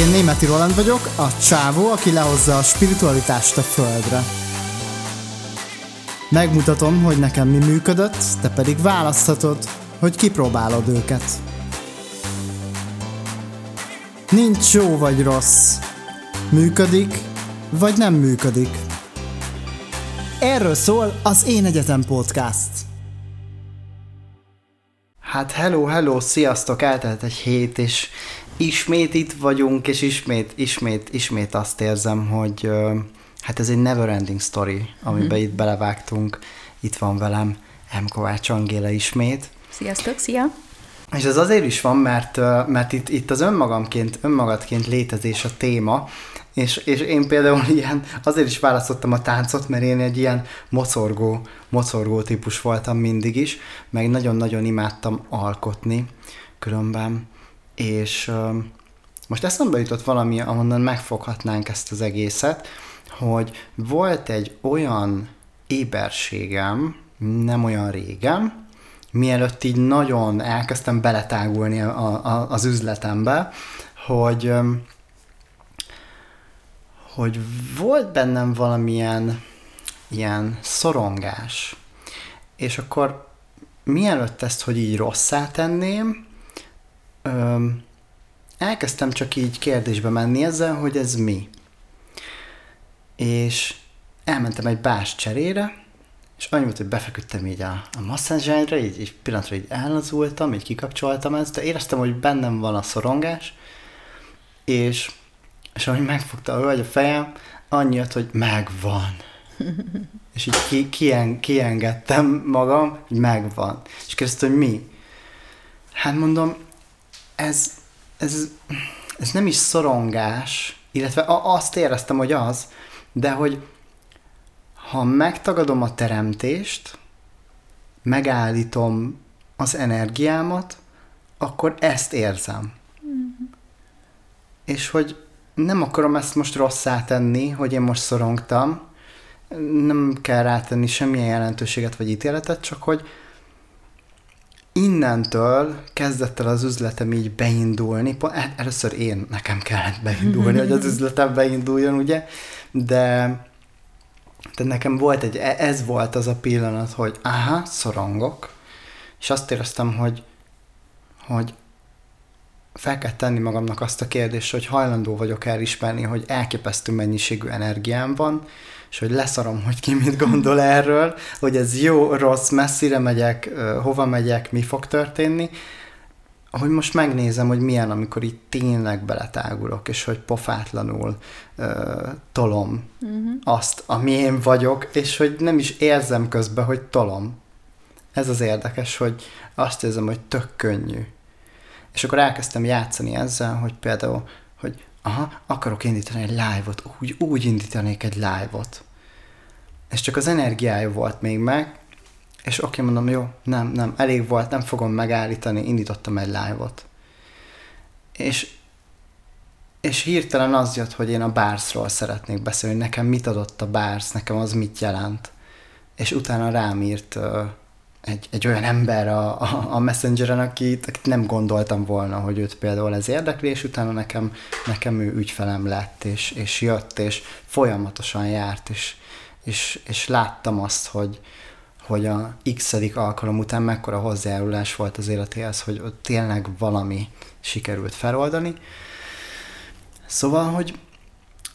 Én Németi Roland vagyok, a csávó, aki lehozza a spiritualitást a földre. Megmutatom, hogy nekem mi működött, te pedig választhatod, hogy kipróbálod őket. Nincs jó vagy rossz. Működik, vagy nem működik. Erről szól az Én Egyetem Podcast. Hát hello, hello, sziasztok, eltelt egy hét, és ismét itt vagyunk, és ismét, ismét, ismét azt érzem, hogy hát ez egy never ending story, amiben mm. itt belevágtunk. Itt van velem M. Kovács Angéla ismét. Sziasztok, szia! És ez azért is van, mert, mert itt, itt az önmagamként, önmagadként létezés a téma, és, és én például ilyen, azért is választottam a táncot, mert én egy ilyen mocorgó, mocorgó típus voltam mindig is, meg nagyon-nagyon imádtam alkotni különben, és most eszembe jutott valami, ahonnan megfoghatnánk ezt az egészet, hogy volt egy olyan éberségem, nem olyan régen, mielőtt így nagyon elkezdtem beletágulni a, a, az üzletembe, hogy hogy volt bennem valamilyen ilyen szorongás, és akkor mielőtt ezt, hogy így rosszá tenném, öm, elkezdtem csak így kérdésbe menni ezzel, hogy ez mi. És elmentem egy bás cserére, és annyi volt, hogy befeküdtem így a, a masszázsányra, így, így pillanatra így ellazultam, így kikapcsoltam ezt, de éreztem, hogy bennem van a szorongás, és, és ahogy megfogta a hölgy a fejem, annyi jött, hogy megvan. és így ki, kien, kiengedtem magam, hogy megvan. És kérdezte, hogy mi? Hát mondom, ez, ez, ez nem is szorongás, illetve azt éreztem, hogy az, de hogy ha megtagadom a teremtést, megállítom az energiámat, akkor ezt érzem. Mm-hmm. És hogy nem akarom ezt most rosszá tenni, hogy én most szorongtam, nem kell rátenni semmilyen jelentőséget vagy ítéletet, csak hogy innentől kezdett el az üzletem így beindulni. Először én, nekem kellett beindulni, hogy az üzletem beinduljon, ugye? De tehát nekem volt egy, e, ez volt az a pillanat, hogy aha, szorongok, és azt éreztem, hogy, hogy fel kell tenni magamnak azt a kérdést, hogy hajlandó vagyok elismerni, hogy elképesztő mennyiségű energiám van, és hogy leszarom, hogy ki mit gondol erről, hogy ez jó, rossz, messzire megyek, hova megyek, mi fog történni, hogy most megnézem, hogy milyen, amikor itt tényleg beletágulok, és hogy pofátlanul uh, tolom uh-huh. azt, ami én vagyok, és hogy nem is érzem közben, hogy tolom. Ez az érdekes, hogy azt érzem, hogy tök könnyű. És akkor elkezdtem játszani ezzel, hogy például, hogy aha, akarok indítani egy live-ot, úgy, úgy indítanék egy live-ot. És csak az energiája volt még meg, és oké, mondom, jó, nem, nem, elég volt, nem fogom megállítani, indítottam egy live-ot. És, és hirtelen az jött, hogy én a Bársról szeretnék beszélni, nekem mit adott a Bársz, nekem az mit jelent. És utána rám írt egy, egy olyan ember a, a, a Messengeren, akit, akit nem gondoltam volna, hogy őt például ez érdekli, és utána nekem, nekem ő ügyfelem lett, és, és jött, és folyamatosan járt, és, és, és láttam azt, hogy, hogy a x alkalom után mekkora hozzájárulás volt az életéhez, hogy ott tényleg valami sikerült feloldani. Szóval, hogy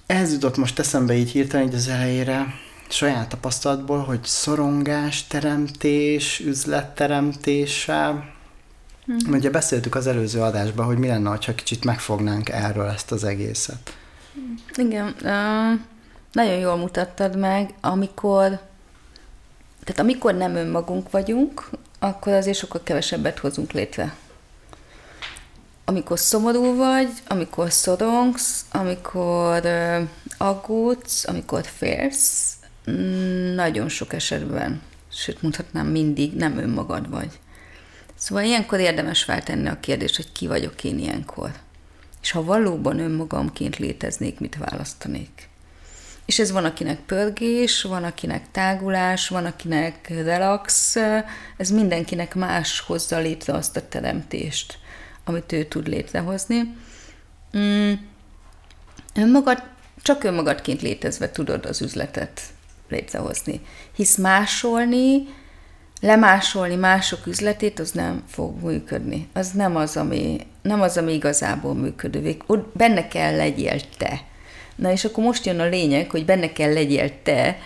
ez jutott most eszembe így hirtelen így az elejére, saját tapasztalatból, hogy szorongás, teremtés, üzletteremtéssel, Hmm. Ugye beszéltük az előző adásban, hogy mi lenne, ha kicsit megfognánk erről ezt az egészet. Igen, uh, nagyon jól mutattad meg, amikor tehát amikor nem önmagunk vagyunk, akkor azért sokkal kevesebbet hozunk létre. Amikor szomorú vagy, amikor szorongsz, amikor uh, aggódsz, amikor félsz, mm, nagyon sok esetben, sőt mondhatnám mindig, nem önmagad vagy. Szóval ilyenkor érdemes feltenni a kérdést, hogy ki vagyok én ilyenkor. És ha valóban önmagamként léteznék, mit választanék? És ez van, akinek pörgés, van, akinek tágulás, van, akinek relax, ez mindenkinek más hozza létre azt a teremtést, amit ő tud létrehozni. Mm. önmagad, csak önmagadként létezve tudod az üzletet létrehozni. Hisz másolni, lemásolni mások üzletét, az nem fog működni. Az nem az, ami, nem az, ami igazából működő. Ott benne kell legyél te. Na és akkor most jön a lényeg, hogy benne kell legyél te,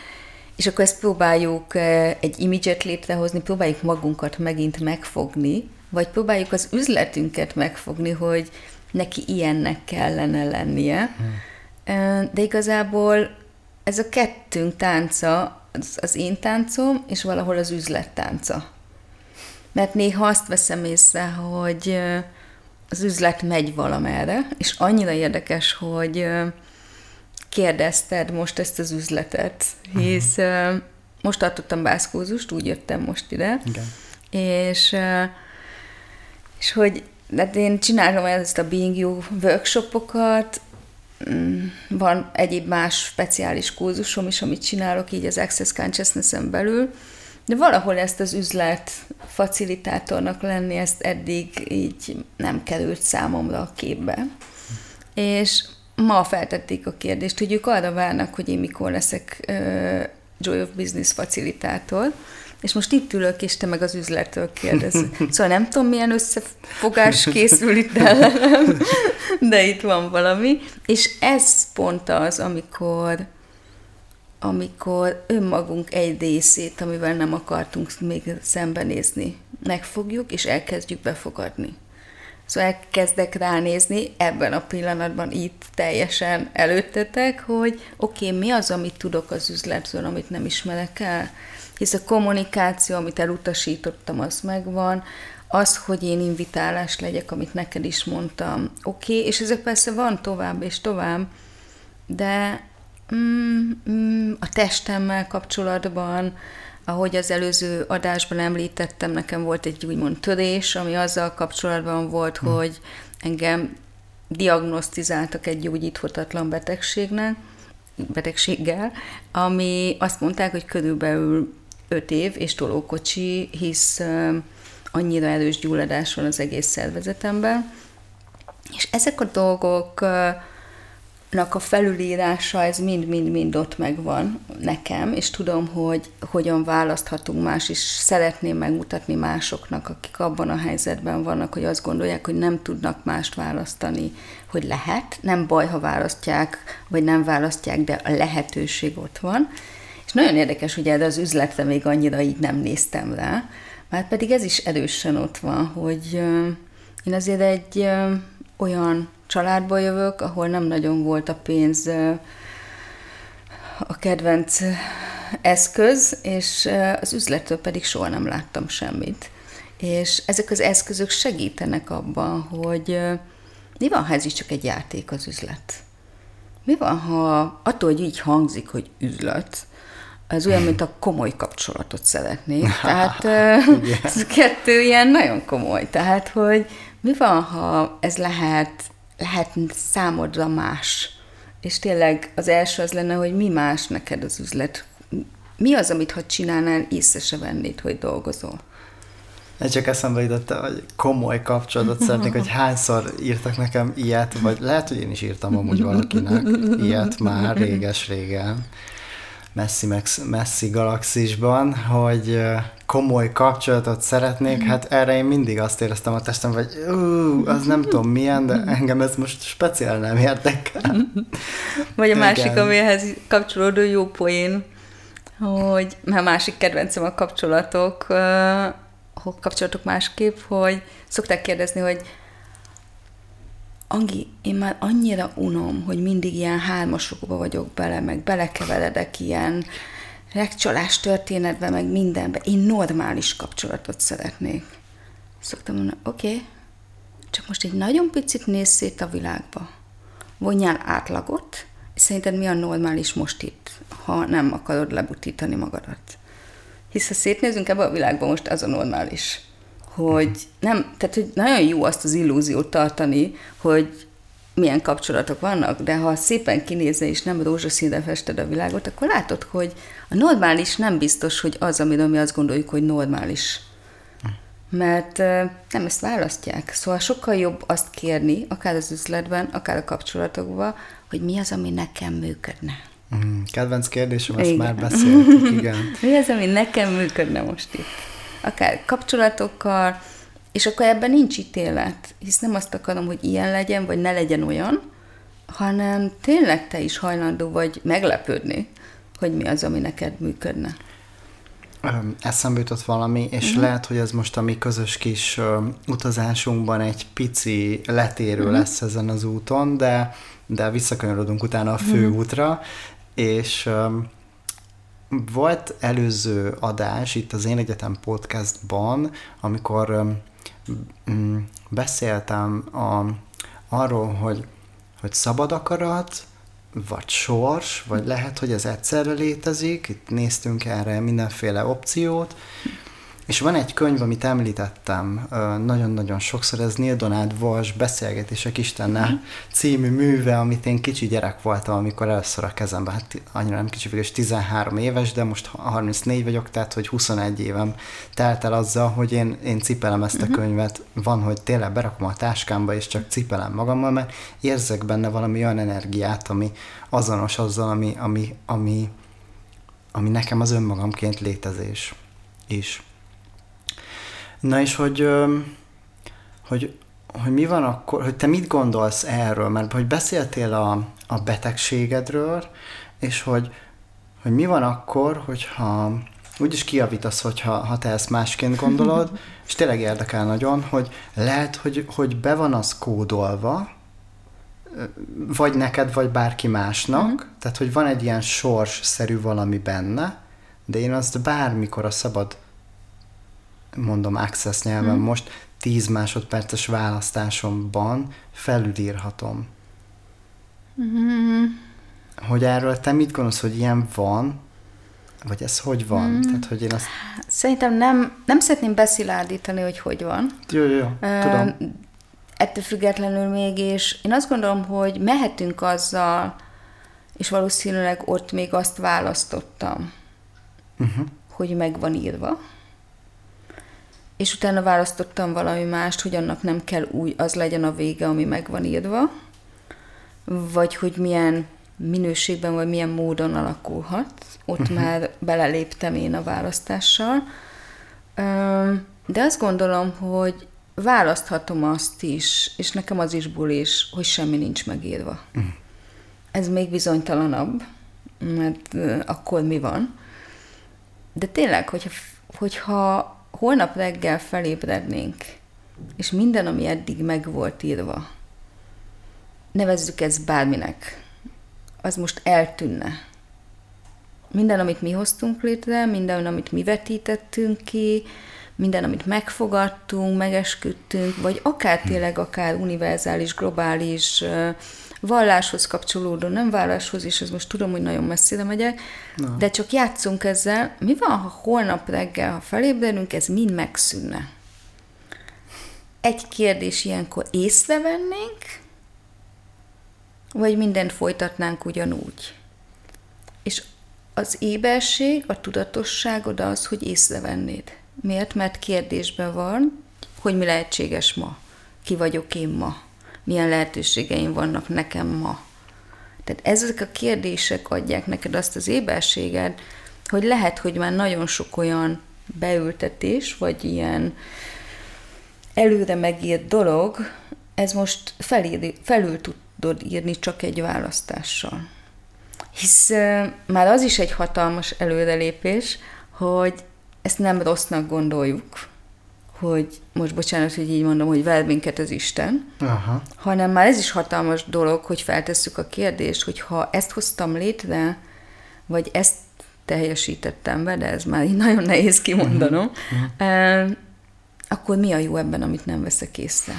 és akkor ezt próbáljuk eh, egy imidzset létrehozni, próbáljuk magunkat megint megfogni, vagy próbáljuk az üzletünket megfogni, hogy neki ilyennek kellene lennie. Hmm. De igazából ez a kettőnk tánca, az, az én táncom, és valahol az üzlet tánca. Mert néha azt veszem észre, hogy az üzlet megy valamerre, és annyira érdekes, hogy kérdezted most ezt az üzletet, hisz uh-huh. most tartottam bászkózust, úgy jöttem most ide, Igen. és és hogy de én csinálom ezt a Being You workshopokat, van egyéb más speciális kurzusom is, amit csinálok így az Access Consciousness-en belül, de valahol ezt az üzlet facilitátornak lenni, ezt eddig így nem került számomra a képbe. És ma feltették a kérdést, hogy ők arra várnak, hogy én mikor leszek Joy of Business facilitátor, és most itt ülök, és te meg az üzlettől kérdez. Szóval nem tudom, milyen összefogás készül itt ellenem, de itt van valami. És ez pont az, amikor amikor önmagunk egy részét, amivel nem akartunk még szembenézni, megfogjuk, és elkezdjük befogadni. Szóval elkezdek ránézni ebben a pillanatban itt teljesen előttetek, hogy oké, okay, mi az, amit tudok az üzletről, amit nem ismerek el? Hisz a kommunikáció, amit elutasítottam, az megvan, az, hogy én invitálás legyek, amit neked is mondtam, oké, okay, és ezek persze van tovább és tovább, de mm, mm, a testemmel kapcsolatban, ahogy az előző adásban említettem, nekem volt egy úgymond törés, ami azzal kapcsolatban volt, hmm. hogy engem diagnosztizáltak egy gyógyíthatatlan betegségnek, betegséggel, ami azt mondták, hogy körülbelül öt év és tolókocsi, hisz annyira erős gyulladás van az egész szervezetemben. És ezek a dolgoknak a felülírása, ez mind-mind-mind ott megvan nekem, és tudom, hogy hogyan választhatunk más, és szeretném megmutatni másoknak, akik abban a helyzetben vannak, hogy azt gondolják, hogy nem tudnak mást választani, hogy lehet. Nem baj, ha választják, vagy nem választják, de a lehetőség ott van. És nagyon érdekes, hogy erre az üzletre még annyira így nem néztem rá, mert pedig ez is erősen ott van, hogy én azért egy olyan családból jövök, ahol nem nagyon volt a pénz a kedvenc eszköz, és az üzlettől pedig soha nem láttam semmit. És ezek az eszközök segítenek abban, hogy mi van, ha ez is csak egy játék az üzlet? Mi van, ha attól, hogy így hangzik, hogy üzlet, az olyan, mint a komoly kapcsolatot szeretnék. Tehát ez kettő ilyen nagyon komoly. Tehát, hogy mi van, ha ez lehet, lehet számodra más? És tényleg az első az lenne, hogy mi más neked az üzlet? Mi az, amit ha csinálnál, észre se vennéd, hogy dolgozol? Én csak eszembe jutott, hogy komoly kapcsolatot szeretnék, hogy hányszor írtak nekem ilyet, vagy lehet, hogy én is írtam amúgy valakinek ilyet már réges-régen messzi, messzi galaxisban, hogy komoly kapcsolatot szeretnék, hát erre én mindig azt éreztem a testem, hogy ú, az nem tudom milyen, de engem ez most speciál nem érdekel. Vagy a másik, amihez kapcsolódó jó poén, hogy mert másik kedvencem a kapcsolatok, kapcsolatok másképp, hogy szokták kérdezni, hogy Angi, én már annyira unom, hogy mindig ilyen hármasokba vagyok bele, meg belekeveredek ilyen legcsalás történetbe, meg mindenbe. Én normális kapcsolatot szeretnék. Szoktam mondani, oké, okay, csak most egy nagyon picit nézz szét a világba. Vonjál átlagot, és szerinted mi a normális most itt, ha nem akarod lebutítani magadat. Hisz ha szétnézünk ebbe a világba, most az a normális hogy nem, tehát hogy nagyon jó azt az illúziót tartani, hogy milyen kapcsolatok vannak, de ha szépen kinézze és nem rózsaszínre fested a világot, akkor látod, hogy a normális nem biztos, hogy az, amiről mi azt gondoljuk, hogy normális. Mert nem ezt választják. Szóval sokkal jobb azt kérni, akár az üzletben, akár a kapcsolatokban, hogy mi az, ami nekem működne. Mm, kedvenc kérdésem, ezt igen. már beszéltük, igen. mi az, ami nekem működne most itt? Akár kapcsolatokkal, és akkor ebben nincs ítélet, hisz nem azt akarom, hogy ilyen legyen, vagy ne legyen olyan, hanem tényleg te is hajlandó vagy meglepődni, hogy mi az, ami neked működne. Eszembe jutott valami, és uh-huh. lehet, hogy ez most a mi közös kis uh, utazásunkban egy pici letérő uh-huh. lesz ezen az úton, de, de visszakanyarodunk utána a főútra, uh-huh. és um, volt előző adás itt az Én Egyetem podcastban, amikor um, beszéltem a, arról, hogy, hogy szabad akarat, vagy sors, vagy lehet, hogy ez egyszerre létezik, itt néztünk erre mindenféle opciót, és van egy könyv, amit említettem nagyon-nagyon sokszor, ez Neil Donald Walsh Beszélgetések Istennel mm. című műve, amit én kicsi gyerek voltam, amikor először a kezembe, hát annyira nem kicsi vagyok, 13 éves, de most 34 vagyok, tehát hogy 21 évem telt el azzal, hogy én, én cipelem ezt a mm-hmm. könyvet. Van, hogy tényleg berakom a táskámba, és csak cipelem magammal, mert érzek benne valami olyan energiát, ami azonos azzal, ami, ami, ami, ami nekem az önmagamként létezés is. Na és hogy, hogy, hogy mi van akkor, hogy te mit gondolsz erről, mert hogy beszéltél a, a betegségedről, és hogy, hogy mi van akkor, hogyha úgyis kiavítasz, hogyha ha te ezt másként gondolod, és tényleg érdekel nagyon, hogy lehet, hogy, hogy be van az kódolva, vagy neked, vagy bárki másnak, uh-huh. tehát hogy van egy ilyen sors-szerű valami benne, de én azt bármikor a szabad mondom access nyelven hmm. most, 10 másodperces választásomban felülírhatom. Hmm. Hogy erről te mit gondolsz, hogy ilyen van, vagy ez hogy van? Hmm. Tehát, hogy én azt... Szerintem nem, nem szeretném beszilárdítani, hogy hogy van. Jó, jó, jó. tudom. Uh, ettől függetlenül mégis én azt gondolom, hogy mehetünk azzal, és valószínűleg ott még azt választottam, uh-huh. hogy meg van írva és utána választottam valami mást, hogy annak nem kell új, az legyen a vége, ami meg van írva, vagy hogy milyen minőségben, vagy milyen módon alakulhat. Ott uh-huh. már beleléptem én a választással. De azt gondolom, hogy választhatom azt is, és nekem az is bulés, hogy semmi nincs megírva. Uh-huh. Ez még bizonytalanabb, mert akkor mi van. De tényleg, hogyha, hogyha holnap reggel felébrednénk, és minden, ami eddig meg volt írva, nevezzük ezt bárminek, az most eltűnne. Minden, amit mi hoztunk létre, minden, amit mi vetítettünk ki, minden, amit megfogadtunk, megesküdtünk, vagy akár tényleg, akár univerzális, globális valláshoz kapcsolódó, nem valláshoz is, ez most tudom, hogy nagyon messzire megyek, Na. de csak játszunk ezzel. Mi van, ha holnap reggel, ha felébredünk, ez mind megszűnne? Egy kérdés ilyenkor észrevennénk, vagy mindent folytatnánk ugyanúgy? És az éberség, a tudatosságod az, hogy észrevennéd. Miért? Mert kérdésben van, hogy mi lehetséges ma. Ki vagyok én ma milyen lehetőségeim vannak nekem ma. Tehát ezek a kérdések adják neked azt az éberséged, hogy lehet, hogy már nagyon sok olyan beültetés, vagy ilyen előre megírt dolog, ez most felír, felül tudod írni csak egy választással. Hisz már az is egy hatalmas előrelépés, hogy ezt nem rossznak gondoljuk, hogy most bocsánat, hogy így mondom, hogy vel minket az Isten, Aha. hanem már ez is hatalmas dolog, hogy feltesszük a kérdést, hogy ha ezt hoztam létre, vagy ezt teljesítettem be, de ez már így nagyon nehéz kimondanom, uh-huh. akkor mi a jó ebben, amit nem veszek észre?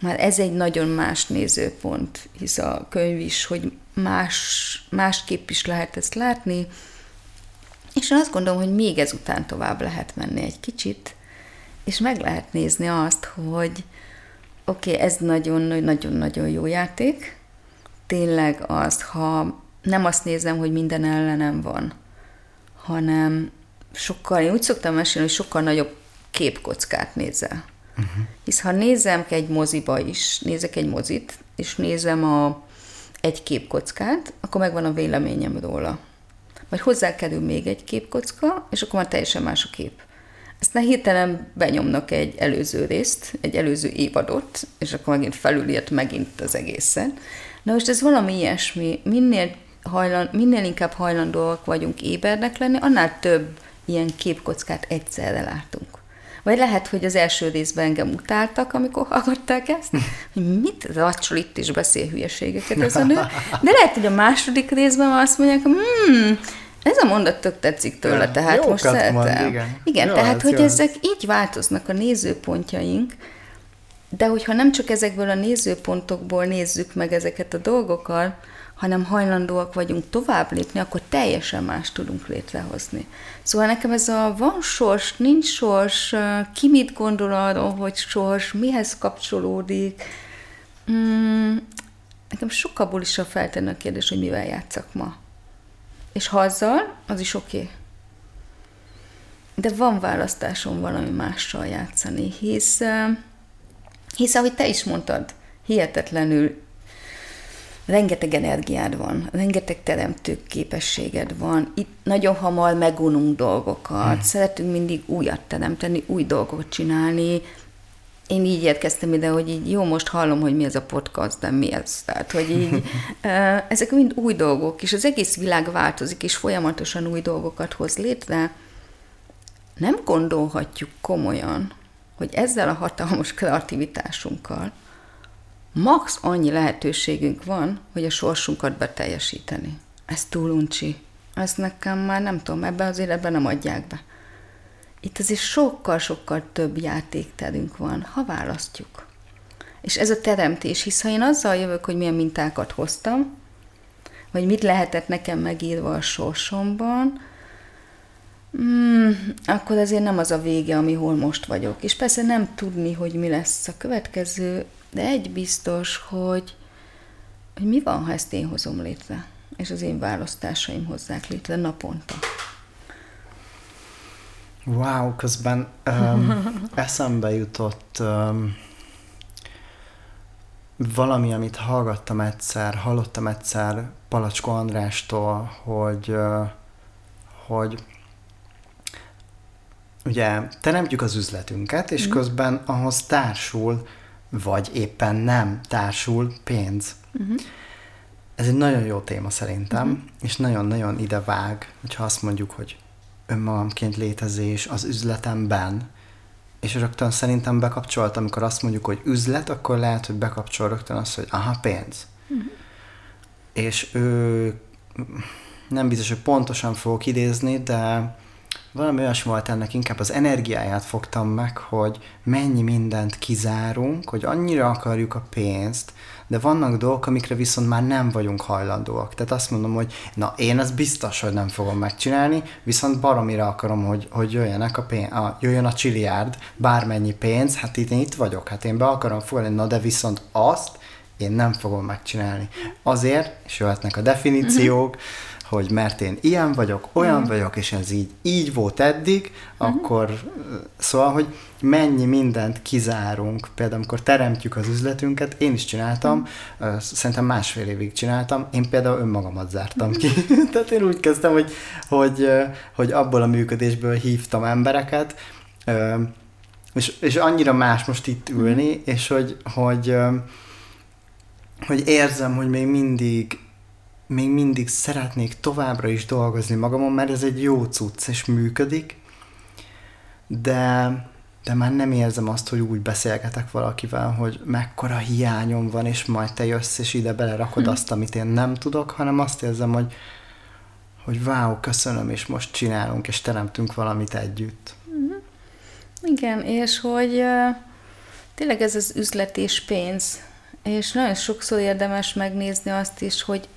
Már ez egy nagyon más nézőpont, hisz a könyv is, hogy más, másképp is lehet ezt látni, és én azt gondolom, hogy még ezután tovább lehet menni egy kicsit, és meg lehet nézni azt, hogy oké, okay, ez nagyon-nagyon-nagyon jó játék, tényleg az, ha nem azt nézem, hogy minden ellenem van, hanem sokkal, én úgy szoktam mesélni, hogy sokkal nagyobb képkockát nézel. Uh-huh. Hisz ha nézem egy moziba is, nézek egy mozit, és nézem a egy képkockát, akkor megvan a véleményem róla. Vagy hozzákerül még egy képkocka, és akkor már teljesen más a kép. Aztán hirtelen benyomnak egy előző részt, egy előző évadot, és akkor megint felülírt megint az egészen. Na most ez valami ilyesmi, minél, hajlan, minél inkább hajlandóak vagyunk ébernek lenni, annál több ilyen képkockát egyszerre látunk. Vagy lehet, hogy az első részben engem utáltak, amikor hallgatták ezt, hogy mit racsol itt is beszél hülyeségeket ez a nő. De lehet, hogy a második részben azt mondják, hmm, ez a mondat tök tetszik tőle, tehát Jókat most szeretem. Mond, igen, igen jó, tehát, hogy jó. ezek így változnak a nézőpontjaink, de hogyha nem csak ezekből a nézőpontokból nézzük meg ezeket a dolgokat, hanem hajlandóak vagyunk tovább lépni, akkor teljesen más tudunk létrehozni. Szóval nekem ez a van sors, nincs sors, ki mit gondol arról, hogy sors, mihez kapcsolódik, mm, nekem sokkal is a feltenni a kérdés, hogy mivel játszak ma. És ha azzal, az is oké. Okay. De van választásom valami mással játszani, hisz, hisz ahogy te is mondtad, hihetetlenül rengeteg energiád van, rengeteg teremtő képességed van, itt nagyon hamar megununk dolgokat, hmm. szeretünk mindig újat teremteni, új dolgot csinálni, én így érkeztem ide, hogy így jó, most hallom, hogy mi ez a podcast, de mi ez? Tehát, hogy így ezek mind új dolgok, és az egész világ változik, és folyamatosan új dolgokat hoz létre. Nem gondolhatjuk komolyan, hogy ezzel a hatalmas kreativitásunkkal max annyi lehetőségünk van, hogy a sorsunkat beteljesíteni. Ez túl uncsi. Ezt nekem már nem tudom, ebben az életben nem adják be. Itt azért sokkal-sokkal több játékterünk van, ha választjuk. És ez a teremtés, hisz ha én azzal jövök, hogy milyen mintákat hoztam, vagy mit lehetett nekem megírva a sorsomban, mm, akkor azért nem az a vége, ami hol most vagyok. És persze nem tudni, hogy mi lesz a következő, de egy biztos, hogy, hogy mi van, ha ezt én hozom létre, és az én választásaim hozzák létre naponta. Wow, közben um, eszembe jutott um, valami, amit hallgattam egyszer, hallottam egyszer Palacsko Andrástól, hogy, uh, hogy ugye teremtjük az üzletünket, és mm. közben ahhoz társul, vagy éppen nem társul pénz. Mm-hmm. Ez egy nagyon jó téma szerintem, mm-hmm. és nagyon-nagyon ide vág, hogyha azt mondjuk, hogy önmagamként létezés az üzletemben, és rögtön szerintem bekapcsolt, amikor azt mondjuk, hogy üzlet, akkor lehet, hogy bekapcsol rögtön azt, hogy aha, pénz. Uh-huh. És ő nem biztos, hogy pontosan fogok idézni, de valami olyasmi volt ennek, inkább az energiáját fogtam meg, hogy mennyi mindent kizárunk, hogy annyira akarjuk a pénzt, de vannak dolgok, amikre viszont már nem vagyunk hajlandóak. Tehát azt mondom, hogy na én ez biztos, hogy nem fogom megcsinálni, viszont baromira akarom, hogy, hogy jöjjenek a pénz, a, jöjjön a csiliárd, bármennyi pénz, hát itt én itt vagyok, hát én be akarom fogadni, na de viszont azt én nem fogom megcsinálni. Azért, és jöhetnek a definíciók, uh-huh hogy mert én ilyen vagyok, olyan mm. vagyok, és ez így, így volt eddig, mm. akkor szóval, hogy mennyi mindent kizárunk. Például, amikor teremtjük az üzletünket, én is csináltam, mm. szerintem másfél évig csináltam, én például önmagamat zártam mm. ki. Tehát én úgy kezdtem, hogy, hogy, hogy abból a működésből hívtam embereket, és, és annyira más most itt ülni, és hogy, hogy, hogy érzem, hogy még mindig még mindig szeretnék továbbra is dolgozni magamon, mert ez egy jó cucc, és működik, de, de már nem érzem azt, hogy úgy beszélgetek valakivel, hogy mekkora hiányom van, és majd te jössz, és ide belerakod hm. azt, amit én nem tudok, hanem azt érzem, hogy, hogy wow, köszönöm, és most csinálunk, és teremtünk valamit együtt. Mhm. Igen, és hogy uh, tényleg ez az üzlet és pénz, és nagyon sokszor érdemes megnézni azt is, hogy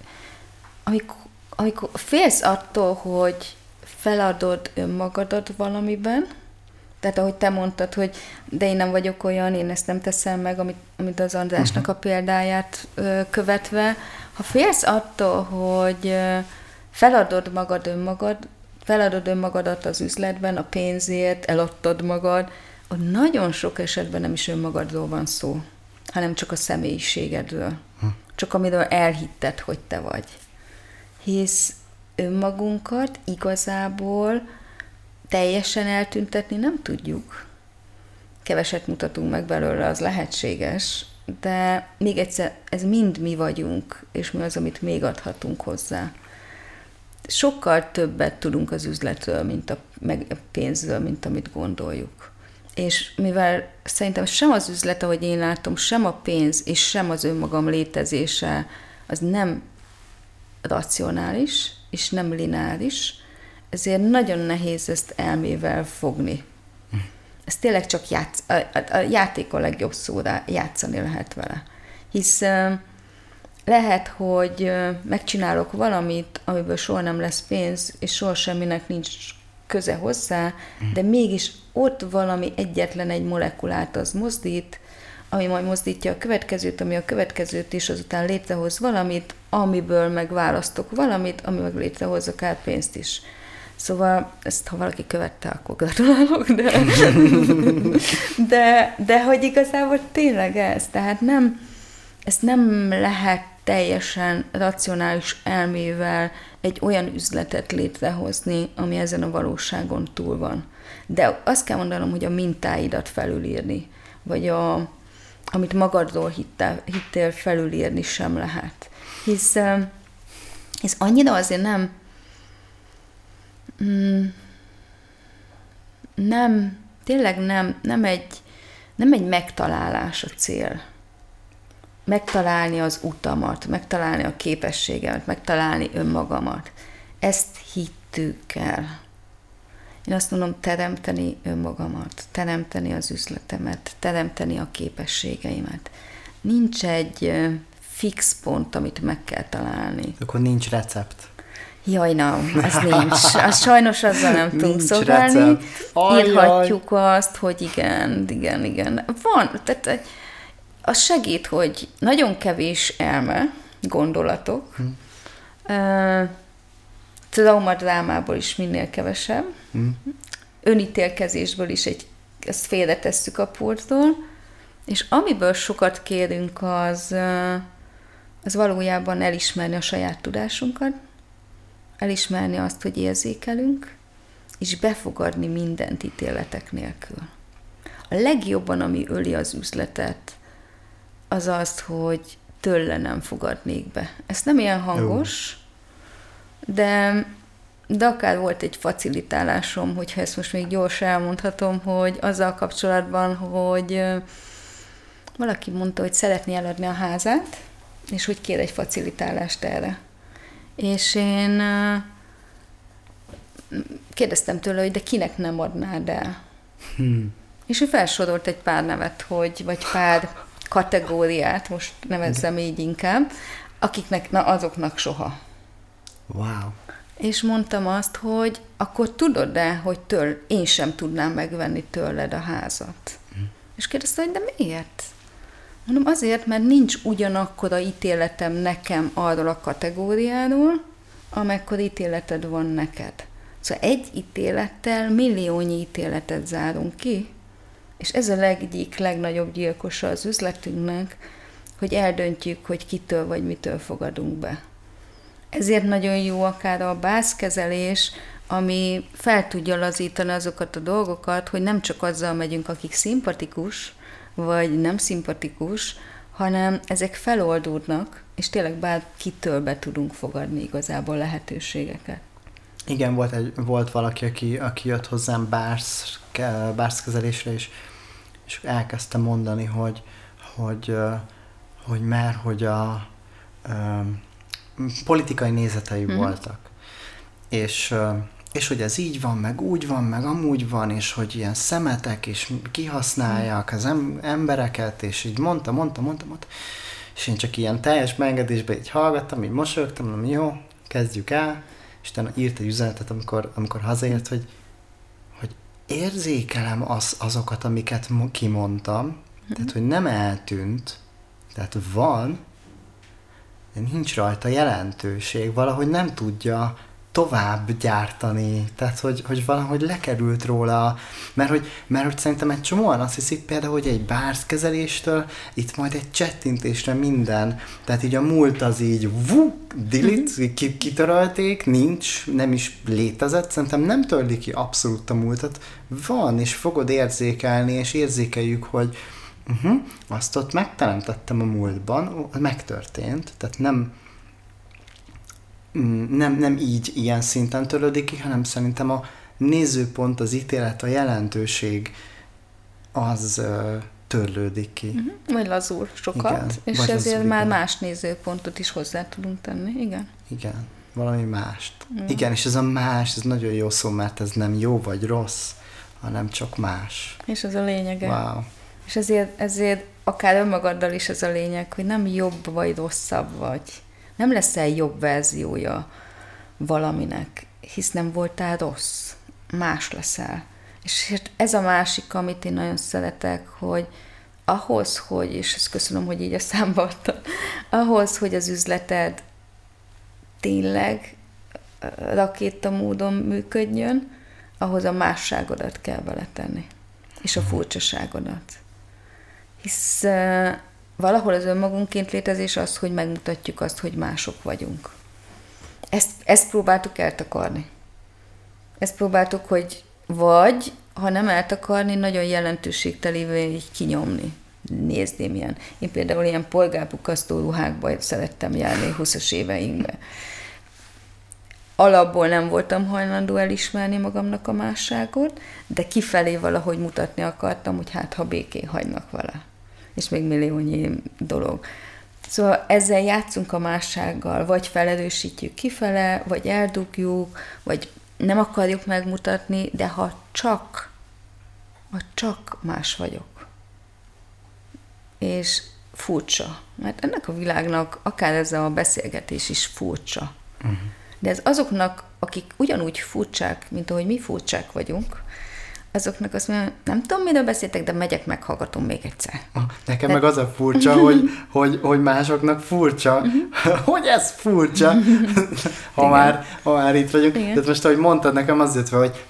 amikor, amikor félsz attól, hogy feladod önmagadat valamiben, tehát ahogy te mondtad, hogy de én nem vagyok olyan, én ezt nem teszem meg, amit, amit az Andrásnak uh-huh. a példáját ö, követve, ha félsz attól, hogy ö, feladod magad önmagad, feladod önmagadat az üzletben, a pénzért, eladtad magad, ott nagyon sok esetben nem is önmagadról van szó, hanem csak a személyiségedről. Uh-huh csak amiről elhitted, hogy te vagy. Hisz önmagunkat igazából teljesen eltüntetni nem tudjuk. Keveset mutatunk meg belőle, az lehetséges, de még egyszer, ez mind mi vagyunk, és mi az, amit még adhatunk hozzá. Sokkal többet tudunk az üzletről, mint a, meg a pénzről, mint amit gondoljuk. És mivel szerintem sem az üzlet, ahogy én látom, sem a pénz, és sem az önmagam létezése, az nem racionális, és nem lineáris, ezért nagyon nehéz ezt elmével fogni. Ez tényleg csak játsz, a, a, a játék a legjobb szóra, játszani lehet vele. Hisz lehet, hogy megcsinálok valamit, amiből soha nem lesz pénz, és soha semminek nincs köze hozzá, de mégis ott valami egyetlen egy molekulát az mozdít, ami majd mozdítja a következőt, ami a következőt is, azután létrehoz valamit, amiből megválasztok valamit, ami meg létrehoz akár pénzt is. Szóval ezt, ha valaki követte, akkor gratulálok, de, de, de hogy igazából tényleg ez, tehát nem, ezt nem lehet teljesen racionális elmével egy olyan üzletet létrehozni, ami ezen a valóságon túl van. De azt kell mondanom, hogy a mintáidat felülírni, vagy a, amit magadról hittél, hittél felülírni sem lehet. Hisz ez annyira azért nem mm, nem, tényleg nem, nem egy, nem egy megtalálás a cél. Megtalálni az utamat, megtalálni a képességemet, megtalálni önmagamat. Ezt hittük el. Én azt mondom, teremteni önmagamat, teremteni az üzletemet, teremteni a képességeimet. Nincs egy fix pont, amit meg kell találni. Akkor nincs recept. Jaj, nem, az nincs. Az sajnos azzal nem tudunk szolgálni. Írhatjuk azt, hogy igen, igen, igen. Van, tehát az segít, hogy nagyon kevés elme, gondolatok, hm. uh, traumadrámából is minél kevesebb, hm. önítélkezésből is egy, ezt félretesszük a pultról, és amiből sokat kérünk, az, az valójában elismerni a saját tudásunkat, elismerni azt, hogy érzékelünk, és befogadni mindent ítéletek nélkül. A legjobban, ami öli az üzletet, az az, hogy tőle nem fogadnék be. Ez nem ilyen hangos, de, de akár volt egy facilitálásom, hogyha ezt most még gyors elmondhatom, hogy azzal kapcsolatban, hogy valaki mondta, hogy szeretné eladni a házát, és hogy kér egy facilitálást erre. És én kérdeztem tőle, hogy de kinek nem adnád el? Hmm. És ő felsorolt egy pár nevet, hogy, vagy pár kategóriát, most nevezzem így inkább, akiknek, na azoknak soha. Wow. És mondtam azt, hogy akkor tudod-e, hogy től, én sem tudnám megvenni tőled a házat? Hmm. És kérdezte, hogy de miért? Mondom, azért, mert nincs ugyanakkor a ítéletem nekem arról a kategóriáról, amekkor ítéleted van neked. Szóval egy ítélettel milliónyi ítéletet zárunk ki, és ez a legegyik legnagyobb gyilkosa az üzletünknek, hogy eldöntjük, hogy kitől vagy mitől fogadunk be. Ezért nagyon jó akár a bászkezelés, ami fel tudja lazítani azokat a dolgokat, hogy nem csak azzal megyünk, akik szimpatikus, vagy nem szimpatikus, hanem ezek feloldódnak, és tényleg bárkitől be tudunk fogadni igazából lehetőségeket. Igen, volt, egy, volt valaki, aki, aki jött hozzám bársz, bárszkezelésre, és, és elkezdte mondani, hogy, hogy, hogy már, hogy a, a politikai nézetei mm-hmm. voltak. És és hogy ez így van, meg úgy van, meg amúgy van, és hogy ilyen szemetek, és kihasználják az embereket, és így mondta, mondta, mondta, mondta. És én csak ilyen teljes megengedésben így hallgattam, így mosolyogtam, mondom, jó, kezdjük el, és utána írt egy üzenetet, amikor, amikor hazaért, hogy, hogy érzékelem az, azokat, amiket kimondtam, mm-hmm. tehát, hogy nem eltűnt, tehát van, de nincs rajta jelentőség, valahogy nem tudja tovább gyártani, tehát hogy, hogy valahogy lekerült róla, mert hogy, mert hogy szerintem egy csomóan azt hiszik például, hogy egy bárszkezeléstől itt majd egy csettintésre minden, tehát így a múlt az így vú, delete, mm-hmm. kitörölték, nincs, nem is létezett, szerintem nem törli ki abszolút a múltat, van, és fogod érzékelni, és érzékeljük, hogy uh-huh, azt ott megteremtettem a múltban, megtörtént, tehát nem, nem, nem így ilyen szinten törődik ki, hanem szerintem a nézőpont, az ítélet, a jelentőség az törlődik ki. Uh-huh. Vagy lazul sokat, igen. és Vagy ezért lazul, már igen. más nézőpontot is hozzá tudunk tenni, igen. Igen, valami mást. Uh-huh. Igen, és ez a más, ez nagyon jó szó, mert ez nem jó vagy rossz, hanem csak más. És ez a lényege. Wow. És ezért, ezért akár önmagaddal is ez a lényeg, hogy nem jobb vagy rosszabb vagy. Nem leszel jobb verziója valaminek, hisz nem voltál rossz. Más leszel. És ez a másik, amit én nagyon szeretek, hogy ahhoz, hogy, és ezt köszönöm, hogy így a számba adtam, ahhoz, hogy az üzleted tényleg rakéta módon működjön, ahhoz a másságodat kell beletenni, és a furcsaságodat hisz valahol az önmagunként létezés az, hogy megmutatjuk azt, hogy mások vagyunk. Ezt, ezt próbáltuk eltakarni. Ezt próbáltuk, hogy vagy, ha nem eltakarni, nagyon jelentőségtelévé így kinyomni. Nézném ilyen. Én például ilyen polgárbukasztó ruhákba szerettem járni 20-as éveinkben. Alapból nem voltam hajlandó elismerni magamnak a másságot, de kifelé valahogy mutatni akartam, hogy hát ha békén hagynak vele és még milliónyi dolog. Szóval ezzel játszunk a mássággal, vagy felerősítjük kifele, vagy eldugjuk, vagy nem akarjuk megmutatni, de ha csak, ha csak más vagyok. És furcsa. Mert ennek a világnak akár ez a beszélgetés is furcsa. Uh-huh. De ez azoknak, akik ugyanúgy furcsák, mint ahogy mi furcsák vagyunk, azoknak azt mondja, nem tudom, miről beszéltek, de megyek, meghallgatom még egyszer. Nekem de... meg az a furcsa, hogy, hogy, hogy másoknak furcsa, mhm. hogy ez furcsa, ha, már, ha már itt vagyunk. Igen. De most, ahogy mondtad, nekem az jött fel, hogy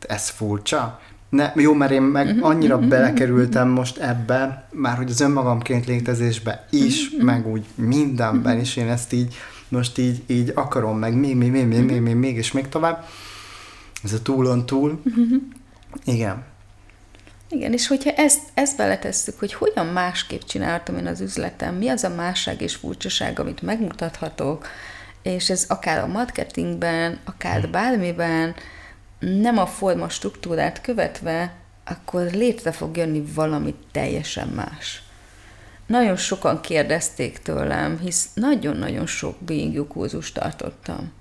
ez furcsa? Ne, jó, mert én meg uh-huh, annyira uh-huh, belekerültem most ebbe, már hogy az önmagamként létezésbe is, meg úgy mindenben is én ezt így, most így, így akarom, meg még, még, még, még, még, még, még, és még tovább. Ez a túlon túl. Igen. Igen, és hogyha ezt, ezt beletesszük, hogy hogyan másképp csináltam én az üzletem, mi az a másság és furcsaság, amit megmutathatok, és ez akár a marketingben, akár hmm. bármiben, nem a forma struktúrát követve, akkor létre fog jönni valami teljesen más. Nagyon sokan kérdezték tőlem, hisz nagyon-nagyon sok Being You kurzust tartottam,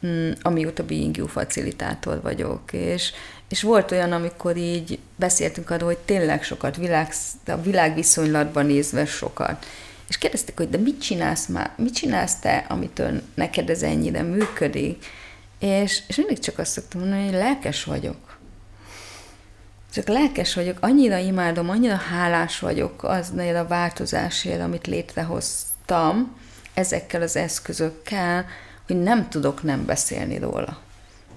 hmm, amióta Being You facilitátor vagyok, és, és volt olyan, amikor így beszéltünk arról, hogy tényleg sokat, világ, a világviszonylatban nézve sokat. És kérdezték, hogy de mit csinálsz már, mit csinálsz te, amitől neked ez ennyire működik? És, és mindig csak azt szoktam mondani, hogy lelkes vagyok. Csak lelkes vagyok, annyira imádom, annyira hálás vagyok azért a változásért, amit létrehoztam ezekkel az eszközökkel, hogy nem tudok nem beszélni róla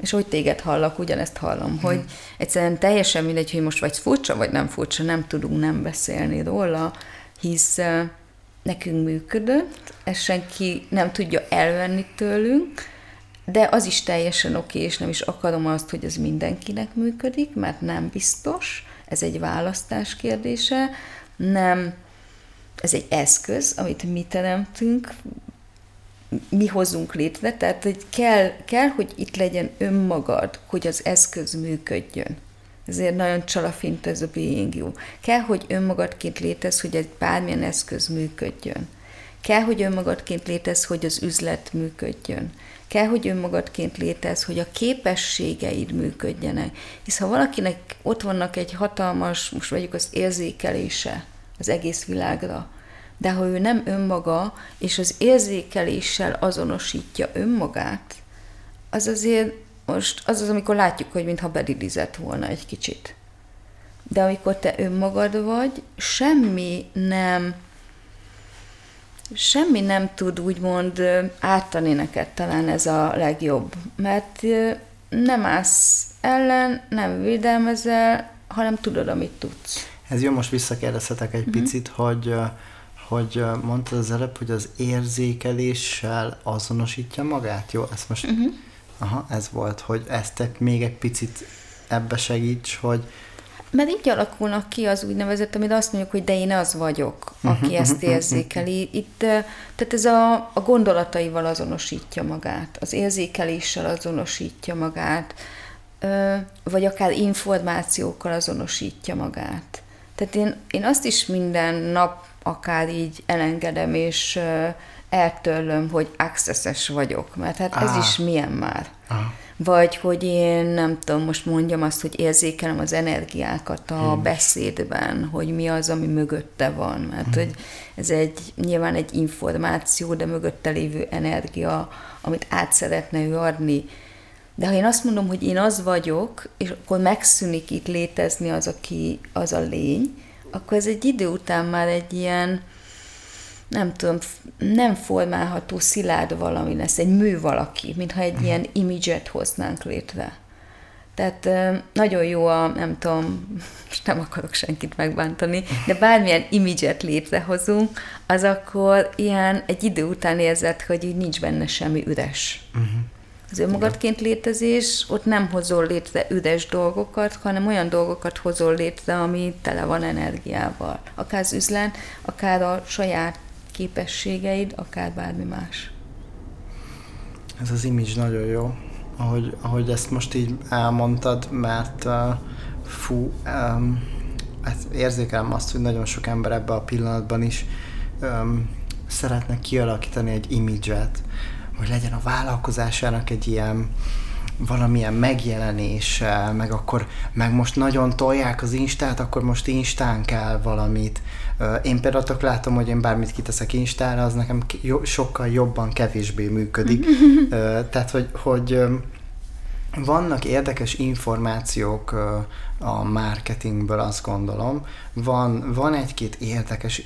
és hogy téged hallak, ugyanezt hallom, hmm. hogy egyszerűen teljesen mindegy, hogy most vagy furcsa, vagy nem furcsa, nem tudunk nem beszélni róla, hisz nekünk működött, ezt senki nem tudja elvenni tőlünk, de az is teljesen oké, és nem is akarom azt, hogy ez mindenkinek működik, mert nem biztos, ez egy választás kérdése, nem, ez egy eszköz, amit mi teremtünk, mi hozunk létre, tehát hogy kell, kell, hogy itt legyen önmagad, hogy az eszköz működjön. Ezért nagyon csalafint ez a being you. Kell, hogy önmagadként létez, hogy egy bármilyen eszköz működjön. Kell, hogy önmagadként létez, hogy az üzlet működjön. Kell, hogy önmagadként létez, hogy a képességeid működjenek. Hisz ha valakinek ott vannak egy hatalmas, most vegyük az érzékelése az egész világra, de ha ő nem önmaga, és az érzékeléssel azonosítja önmagát, az azért most az az, amikor látjuk, hogy mintha bedidizett volna egy kicsit. De amikor te önmagad vagy, semmi nem semmi nem tud úgymond ártani neked, talán ez a legjobb. Mert nem állsz ellen, nem védelmezel, hanem tudod, amit tudsz. Ez jó, most visszakérdezhetek egy uh-huh. picit, hogy hogy mondtad az előbb, hogy az érzékeléssel azonosítja magát? Jó, ezt most... Uh-huh. Aha, ez volt, hogy ezt egy, még egy picit ebbe segíts, hogy... Mert így alakulnak ki az úgynevezett, amit azt mondjuk, hogy de én az vagyok, aki uh-huh, ezt érzékeli. Itt, tehát ez a, a gondolataival azonosítja magát, az érzékeléssel azonosítja magát, vagy akár információkkal azonosítja magát. Tehát én, én azt is minden nap akár így elengedem, és eltörlöm, hogy accesses vagyok, mert hát ez ah. is milyen már. Ah. Vagy hogy én nem tudom, most mondjam azt, hogy érzékelem az energiákat a hmm. beszédben, hogy mi az, ami mögötte van, mert hmm. hogy ez egy nyilván egy információ, de mögötte lévő energia, amit át szeretne ő adni. De ha én azt mondom, hogy én az vagyok, és akkor megszűnik itt létezni az, aki az a lény, akkor ez egy idő után már egy ilyen, nem tudom, nem formálható szilárd valami lesz, egy mű valaki, mintha egy uh-huh. ilyen imidzset hoznánk létre. Tehát nagyon jó a, nem tudom, most nem akarok senkit megbántani, de bármilyen imidzset létrehozunk, az akkor ilyen egy idő után érzed, hogy így nincs benne semmi üres. Uh-huh az önmagadként létezés, ott nem hozol létre üres dolgokat, hanem olyan dolgokat hozol létre, ami tele van energiával. Akár az üzlet, akár a saját képességeid, akár bármi más. Ez az image nagyon jó, ahogy, ahogy ezt most így elmondtad, mert uh, fú, um, hát érzékelem azt, hogy nagyon sok ember ebben a pillanatban is um, szeretne kialakítani egy imidzset, hogy legyen a vállalkozásának egy ilyen valamilyen megjelenése, meg akkor, meg most nagyon tolják az Instát, akkor most Instán kell valamit. Én például látom, hogy én bármit kiteszek Instára, az nekem sokkal jobban kevésbé működik. Tehát, hogy, hogy vannak érdekes információk a marketingből, azt gondolom. Van, van egy-két érdekes,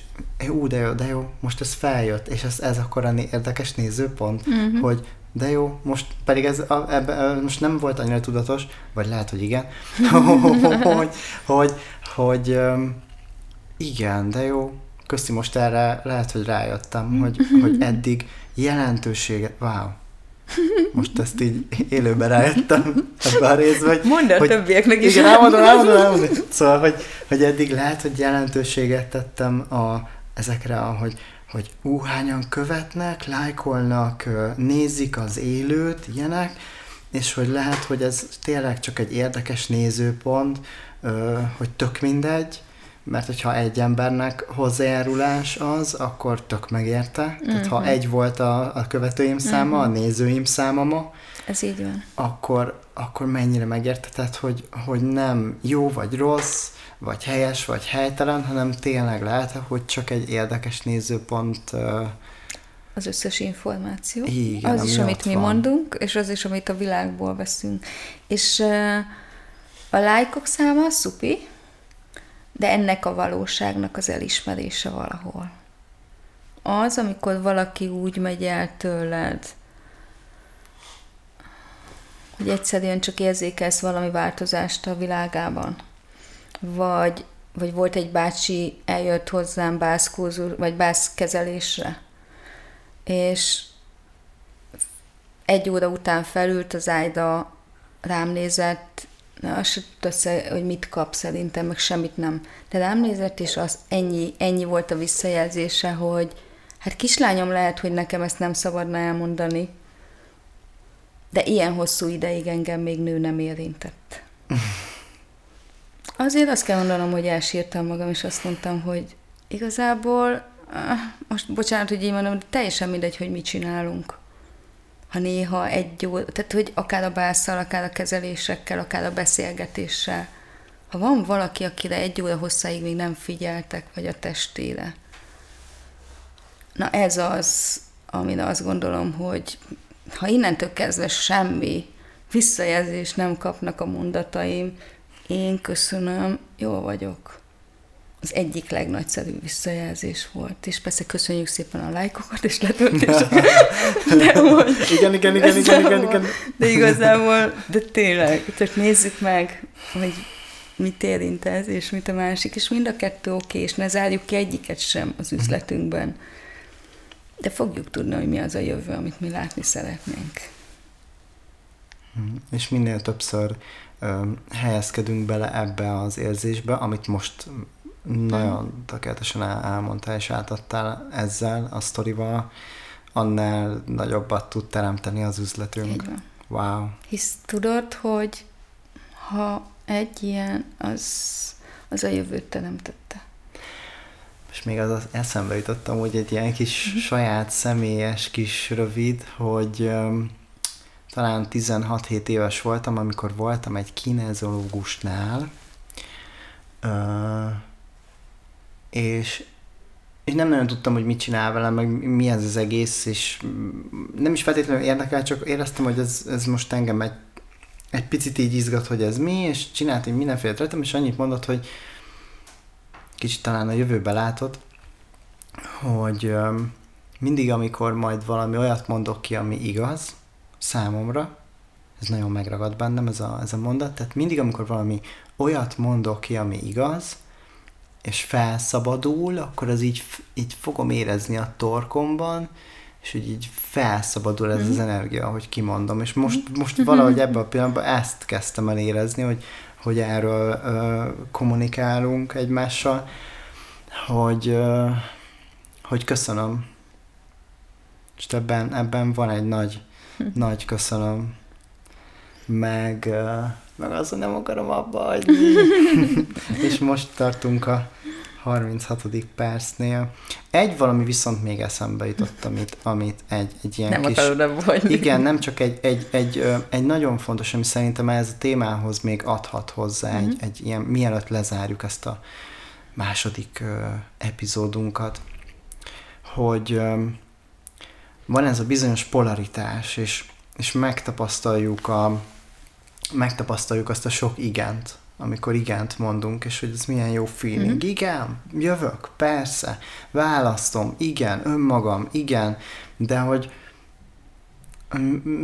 ú, de jó, de jó, most ez feljött, és ez, ez akkor a érdekes nézőpont, uh-huh. hogy de jó, most pedig ez a, ebbe, most nem volt annyira tudatos, vagy lehet, hogy igen, hogy, hogy, hogy igen, de jó, köszi most erre, lehet, hogy rájöttem, hogy, hogy eddig jelentőséget, wow, most ezt így élőben rájöttem ebbe a részbe, hogy... Mondd a többieknek is. Igen, elmondom, elmondom, elmondom. Szóval, hogy, hogy eddig lehet, hogy jelentőséget tettem a, ezekre, hogy, hogy ú, hányan követnek, lájkolnak, nézik az élőt, ilyenek, és hogy lehet, hogy ez tényleg csak egy érdekes nézőpont, hogy tök mindegy, mert hogyha egy embernek hozzájárulás az, akkor tök megérte. Uh-huh. Tehát ha mhm. egy volt a, a követőim száma, uh-huh. a nézőim száma ma, ez így van. Akkor, akkor mennyire megérte, tehát hogy, hogy nem jó vagy rossz, vagy helyes, vagy helytelen, hanem tényleg lehet, hogy csak egy érdekes nézőpont az összes információ. Igen, az is, amit mi van. mondunk, és az is, amit a világból veszünk. És a lájkok száma szupi, de ennek a valóságnak az elismerése valahol. Az, amikor valaki úgy megy el tőled, hogy egyszerűen csak érzékelsz valami változást a világában. Vagy, vagy volt egy bácsi, eljött hozzám bászkózó, vagy bászkezelésre, és egy óra után felült az ágyra, rám nézett, azt sem tudod, hogy mit kap szerintem, meg semmit nem. De rám nézett, és az ennyi, ennyi volt a visszajelzése, hogy hát kislányom lehet, hogy nekem ezt nem szabadna elmondani, de ilyen hosszú ideig engem még nő nem érintett. Azért azt kell mondanom, hogy elsírtam magam, és azt mondtam, hogy igazából, ah, most bocsánat, hogy így mondom, de teljesen mindegy, hogy mit csinálunk ha néha egy óra, tehát hogy akár a básszal, akár a kezelésekkel, akár a beszélgetéssel, ha van valaki, akire egy óra hosszáig még nem figyeltek, vagy a testére, na ez az, amire azt gondolom, hogy ha innentől kezdve semmi visszajelzést nem kapnak a mondataim, én köszönöm, jó vagyok. Az egyik legnagyszerűbb visszajelzés volt. És persze köszönjük szépen a lájkokat és letöltéseket. De hogy, igen, igen, igen, igen, igen, igen. De igazából, de tényleg, csak nézzük meg, hogy mit érint ez, és mit a másik, és mind a kettő oké, okay, és ne zárjuk ki egyiket sem az üzletünkben. De fogjuk tudni, hogy mi az a jövő, amit mi látni szeretnénk. És minél többször helyezkedünk bele ebbe az érzésbe, amit most nagyon tökéletesen elmondtál és átadtál ezzel a sztorival, annál nagyobbat tud teremteni az üzletünk. Wow. Hisz tudod, hogy ha egy ilyen, az, az a jövőt teremtette. És még az, az eszembe jutottam, hogy egy ilyen kis mm-hmm. saját személyes kis rövid, hogy um, talán 16-7 éves voltam, amikor voltam egy kinezológusnál, uh, és, és nem nagyon tudtam, hogy mit csinál velem, meg mi ez az egész, és nem is feltétlenül érdekel, csak éreztem, hogy ez, ez most engem egy, egy picit így izgat, hogy ez mi, és csinált így mindenféle trettem, és annyit mondott, hogy kicsit talán a jövőbe látod, hogy mindig, amikor majd valami olyat mondok ki, ami igaz számomra, ez nagyon megragad bennem ez a, ez a mondat, tehát mindig, amikor valami olyat mondok ki, ami igaz, és felszabadul, akkor az így, így fogom érezni a torkomban, és hogy így felszabadul ez mm. az mhm. energia, hogy kimondom. És most, mhm. most valahogy ebben a pillanatban ezt kezdtem el érezni, hogy, hogy erről ö, kommunikálunk egymással, hogy, ö, hogy köszönöm. És ebben, ebben van egy nagy, hm. nagy köszönöm. Meg, ö, meg azon nem akarom abba hagyni. és most tartunk a 36. percnél. Egy valami viszont még eszembe jutott, amit, amit egy, egy ilyen nem kis... Nem. Igen, nem csak egy, egy, egy, egy nagyon fontos, ami szerintem ez a témához még adhat hozzá uh-huh. egy, mhm. egy ilyen, mielőtt lezárjuk ezt a második uh, epizódunkat, hogy um, van ez a bizonyos polaritás, és, és megtapasztaljuk a megtapasztaljuk azt a sok igent, amikor igent mondunk, és hogy ez milyen jó feeling. Mm-hmm. Igen, jövök, persze, választom, igen, önmagam, igen, de hogy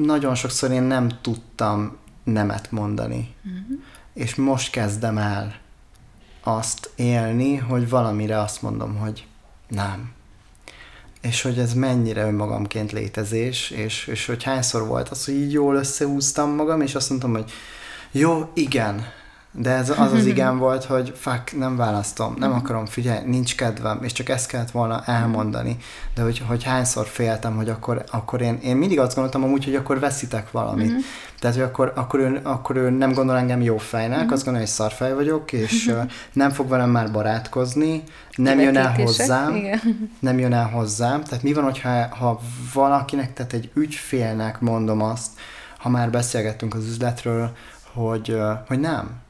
nagyon sokszor én nem tudtam nemet mondani. Mm-hmm. És most kezdem el azt élni, hogy valamire azt mondom, hogy nem. És hogy ez mennyire önmagamként létezés, és, és hogy hányszor volt az, hogy így jól összehúztam magam, és azt mondtam, hogy jó, igen, de ez az az igen volt, hogy fuck, nem választom, nem mhm. akarom, figyelj, nincs kedvem, és csak ezt kellett volna elmondani. De hogy, hogy hányszor féltem, hogy akkor, akkor én, én mindig azt gondoltam amúgy, hogy akkor veszitek valamit. Mm-hmm. Tehát, hogy akkor, akkor, ő, akkor ő nem gondol engem jó fejnek, mm-hmm. azt gondolja, hogy szarfej vagyok, és uh, nem fog velem már barátkozni, nem jön el hozzám, igen. nem jön el hozzám. Tehát mi van, hogyha ha valakinek, tehát egy ügyfélnek mondom azt, ha már beszélgettünk az üzletről, hogy, hogy nem,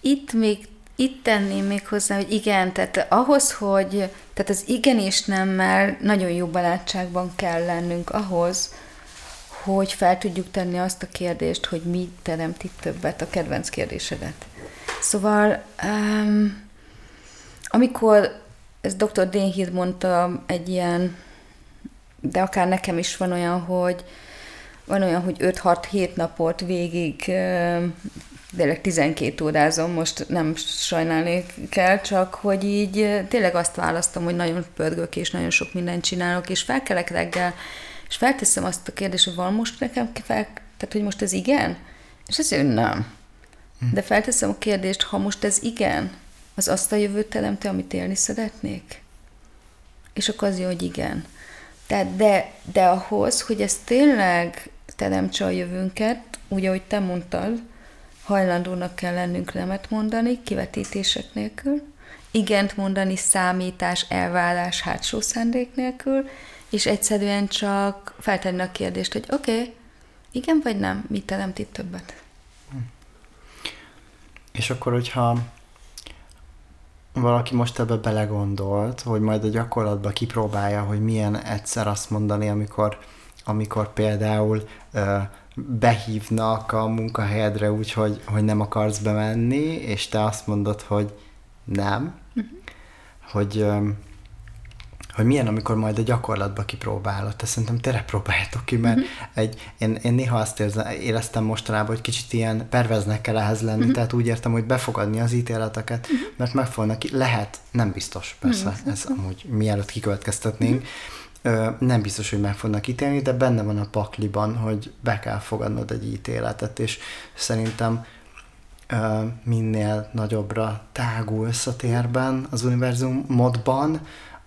itt még itt tenném még hozzá, hogy igen, tehát ahhoz, hogy, tehát az igen és nemmel nagyon jó barátságban kell lennünk ahhoz, hogy fel tudjuk tenni azt a kérdést, hogy mi teremt itt többet, a kedvenc kérdésedet. Szóval, um, amikor ez dr. Dénhír mondta egy ilyen, de akár nekem is van olyan, hogy van olyan, hogy 5-6-7 napot végig tényleg 12 órázom, most nem sajnálni kell, csak hogy így tényleg azt választom, hogy nagyon pörgök, és nagyon sok mindent csinálok, és felkelek reggel, és felteszem azt a kérdést, hogy van most nekem fel, tehát hogy most ez igen? És ez jön nem. Hm. De felteszem a kérdést, ha most ez igen, az azt a jövőt teremte, amit élni szeretnék? És akkor az jön, hogy igen. Tehát de, de ahhoz, hogy ez tényleg teremtse a jövőnket, úgy, ahogy te mondtad, hajlandónak kell lennünk nemet mondani, kivetítések nélkül, igent mondani számítás, elvárás, hátsó szándék nélkül, és egyszerűen csak feltenni a kérdést, hogy oké, okay, igen vagy nem, mit teremt itt többet? És akkor, hogyha valaki most ebbe belegondolt, hogy majd a gyakorlatban kipróbálja, hogy milyen egyszer azt mondani, amikor, amikor például behívnak a munkahelyedre úgy, hogy, hogy nem akarsz bemenni, és te azt mondod, hogy nem, uh-huh. hogy hogy milyen, amikor majd a gyakorlatba kipróbálod. Te szerintem tényleg próbáljátok ki, mert uh-huh. egy, én, én néha azt érzem, éreztem mostanában, hogy kicsit ilyen perveznek kell ehhez lenni, uh-huh. tehát úgy értem, hogy befogadni az ítéleteket, uh-huh. mert meg fognak, lehet, nem biztos, persze, uh-huh. ez amúgy mielőtt kikövetkeztetnénk, uh-huh nem biztos, hogy meg fognak ítélni, de benne van a pakliban, hogy be kell fogadnod egy ítéletet, és szerintem minél nagyobbra tágulsz a térben, az univerzum modban,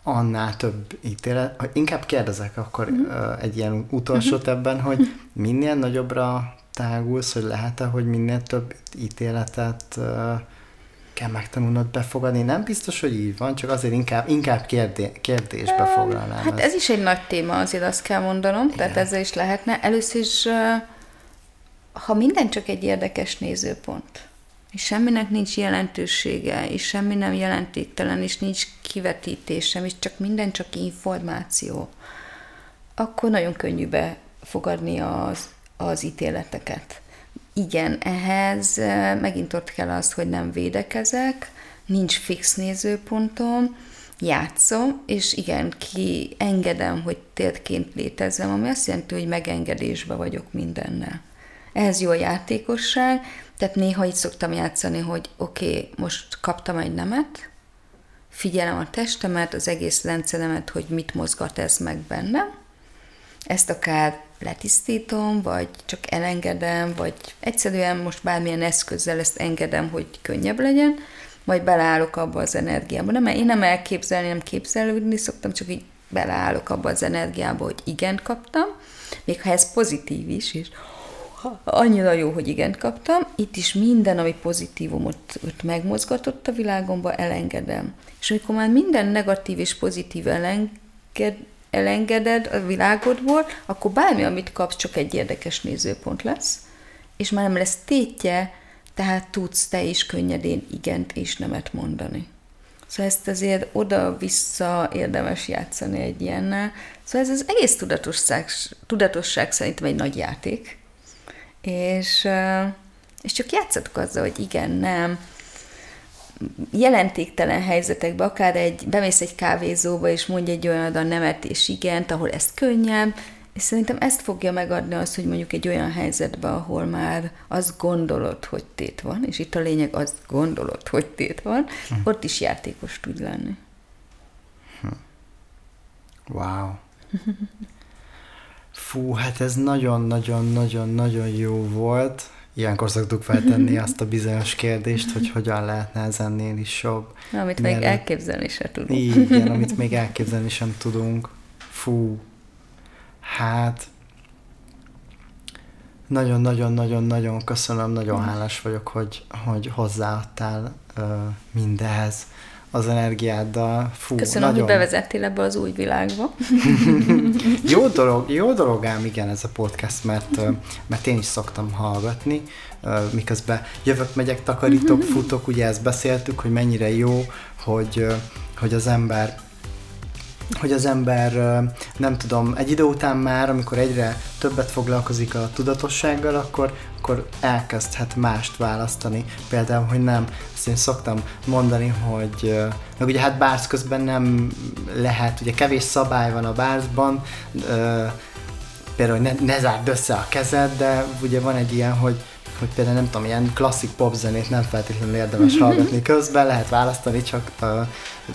annál több ítélet. Inkább kérdezek akkor uh-huh. egy ilyen utolsót uh-huh. ebben, hogy minél nagyobbra tágulsz, hogy lehet-e, hogy minél több ítéletet kell megtanulnod befogadni. Nem biztos, hogy így van, csak azért inkább, inkább kérdé, kérdésbe foglalnám. Hát ez. ez is egy nagy téma, azért azt kell mondanom, Igen. tehát ezzel is lehetne. Először is, ha minden csak egy érdekes nézőpont, és semminek nincs jelentősége, és semmi nem jelentéktelen, és nincs kivetítés és csak minden csak információ, akkor nagyon könnyű befogadni az, az ítéleteket. Igen, ehhez megint ott kell az, hogy nem védekezek, nincs fix nézőpontom, játszom, és igen, ki engedem, hogy térként létezem, ami azt jelenti, hogy megengedésbe vagyok mindennel. Ez jó a játékosság, tehát néha így szoktam játszani, hogy oké, okay, most kaptam egy nemet, figyelem a testemet, az egész rendszeremet, hogy mit mozgat ez meg bennem. Ezt akár letisztítom, vagy csak elengedem, vagy egyszerűen most bármilyen eszközzel ezt engedem, hogy könnyebb legyen, majd beleállok abba az energiába. Nem, én nem elképzelni, nem képzelődni szoktam, csak így beleállok abba az energiába, hogy igen kaptam, még ha ez pozitív is, és annyira jó, hogy igent kaptam, itt is minden, ami pozitívumot ott megmozgatott a világomba, elengedem. És amikor már minden negatív és pozitív elenged, elengeded a világodból, akkor bármi, amit kapsz, csak egy érdekes nézőpont lesz, és már nem lesz tétje, tehát tudsz te is könnyedén igent és nemet mondani. Szóval ezt azért oda-vissza érdemes játszani egy ilyennel. Szóval ez az egész tudatosság, tudatosság szerintem egy nagy játék, és, és csak játszatok azzal, hogy igen, nem, jelentéktelen helyzetekben, akár egy, bemész egy kávézóba, és mondj egy olyan a nemet és igent, ahol ez könnyebb, és szerintem ezt fogja megadni azt, hogy mondjuk egy olyan helyzetben, ahol már azt gondolod, hogy tét van, és itt a lényeg azt gondolod, hogy tét van, hm. ott is játékos tud lenni. Hm. Wow. Fú, hát ez nagyon-nagyon-nagyon-nagyon jó volt. Ilyenkor szoktuk feltenni azt a bizonyos kérdést, hogy hogyan lehetne ez ennél is jobb. Amit még Mielőtt... elképzelni sem tudunk. Igen, amit még elképzelni sem tudunk. Fú, hát nagyon-nagyon-nagyon-nagyon köszönöm, nagyon hálás vagyok, hogy, hogy hozzáadtál uh, mindehez az energiáddal. Fú, Köszönöm, nagyon... hogy bevezettél ebbe az új világba. jó, dolog, jó dolog ám igen ez a podcast, mert, mert én is szoktam hallgatni, miközben jövök, megyek, takarítok, futok, ugye ezt beszéltük, hogy mennyire jó, hogy, hogy az ember hogy az ember, nem tudom, egy idő után már, amikor egyre többet foglalkozik a tudatossággal, akkor, akkor elkezdhet mást választani. Például, hogy nem, ezt én szoktam mondani, hogy meg ugye hát bárc közben nem lehet, ugye kevés szabály van a bárcban, például, hogy ne, ne zárd össze a kezed, de ugye van egy ilyen, hogy hogy például nem tudom, ilyen klasszik popzenét nem feltétlenül érdemes hallgatni közben, lehet választani, csak uh,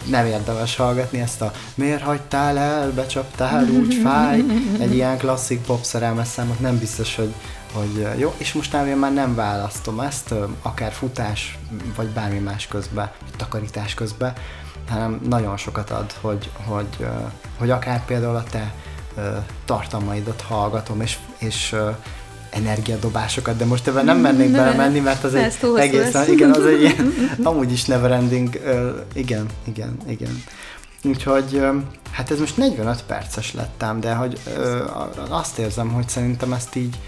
nem érdemes hallgatni ezt a miért hagytál el, becsaptál, úgy fáj, egy ilyen klasszik pop szerelmes számot nem biztos, hogy, hogy jó, és most én már nem választom ezt, akár futás, vagy bármi más közben, takarítás közben, hanem nagyon sokat ad, hogy, hogy, hogy akár például a te tartalmaidat hallgatom, és, és energiadobásokat, de most ebben nem mennék bele menni, mert az egy egészen, igen, az egy ilyen, amúgy is neverending, uh, igen, igen, igen. Úgyhogy hát ez most 45 perces lettem, de hogy uh, azt érzem, hogy szerintem ezt így,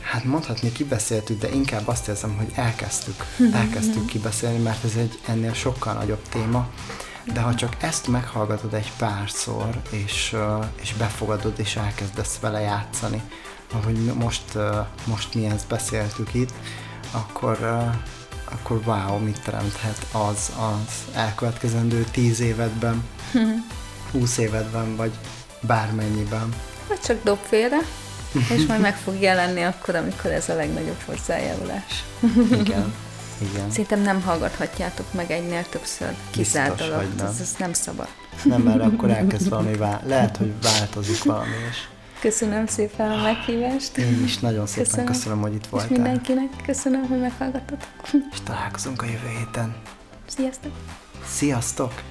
hát mondhatni kibeszéltük, de inkább azt érzem, hogy elkezdtük, elkezdtük kibeszélni, mert ez egy ennél sokkal nagyobb téma. De ha csak ezt meghallgatod egy párszor, és, és befogadod, és elkezdesz vele játszani, ahogy most, most mi ezt beszéltük itt, akkor, akkor wow, mit teremthet az az elkövetkezendő tíz évedben, húsz évedben, vagy bármennyiben. Vagy csak dob félre, és majd meg fog jelenni akkor, amikor ez a legnagyobb hozzájárulás. Igen. Igen. Szerintem nem hallgathatjátok meg egynél többször kizárt nem. ez, ez nem szabad. Nem, mert akkor elkezd valami, vál- lehet, hogy változik valami, és Köszönöm szépen a meghívást. én is nagyon szépen köszönöm, Köszönöm. hogy itt És voltál. mindenkinek köszönöm, hogy meghallgattatok. És találkozunk a jövő héten. Sziasztok! Sziasztok!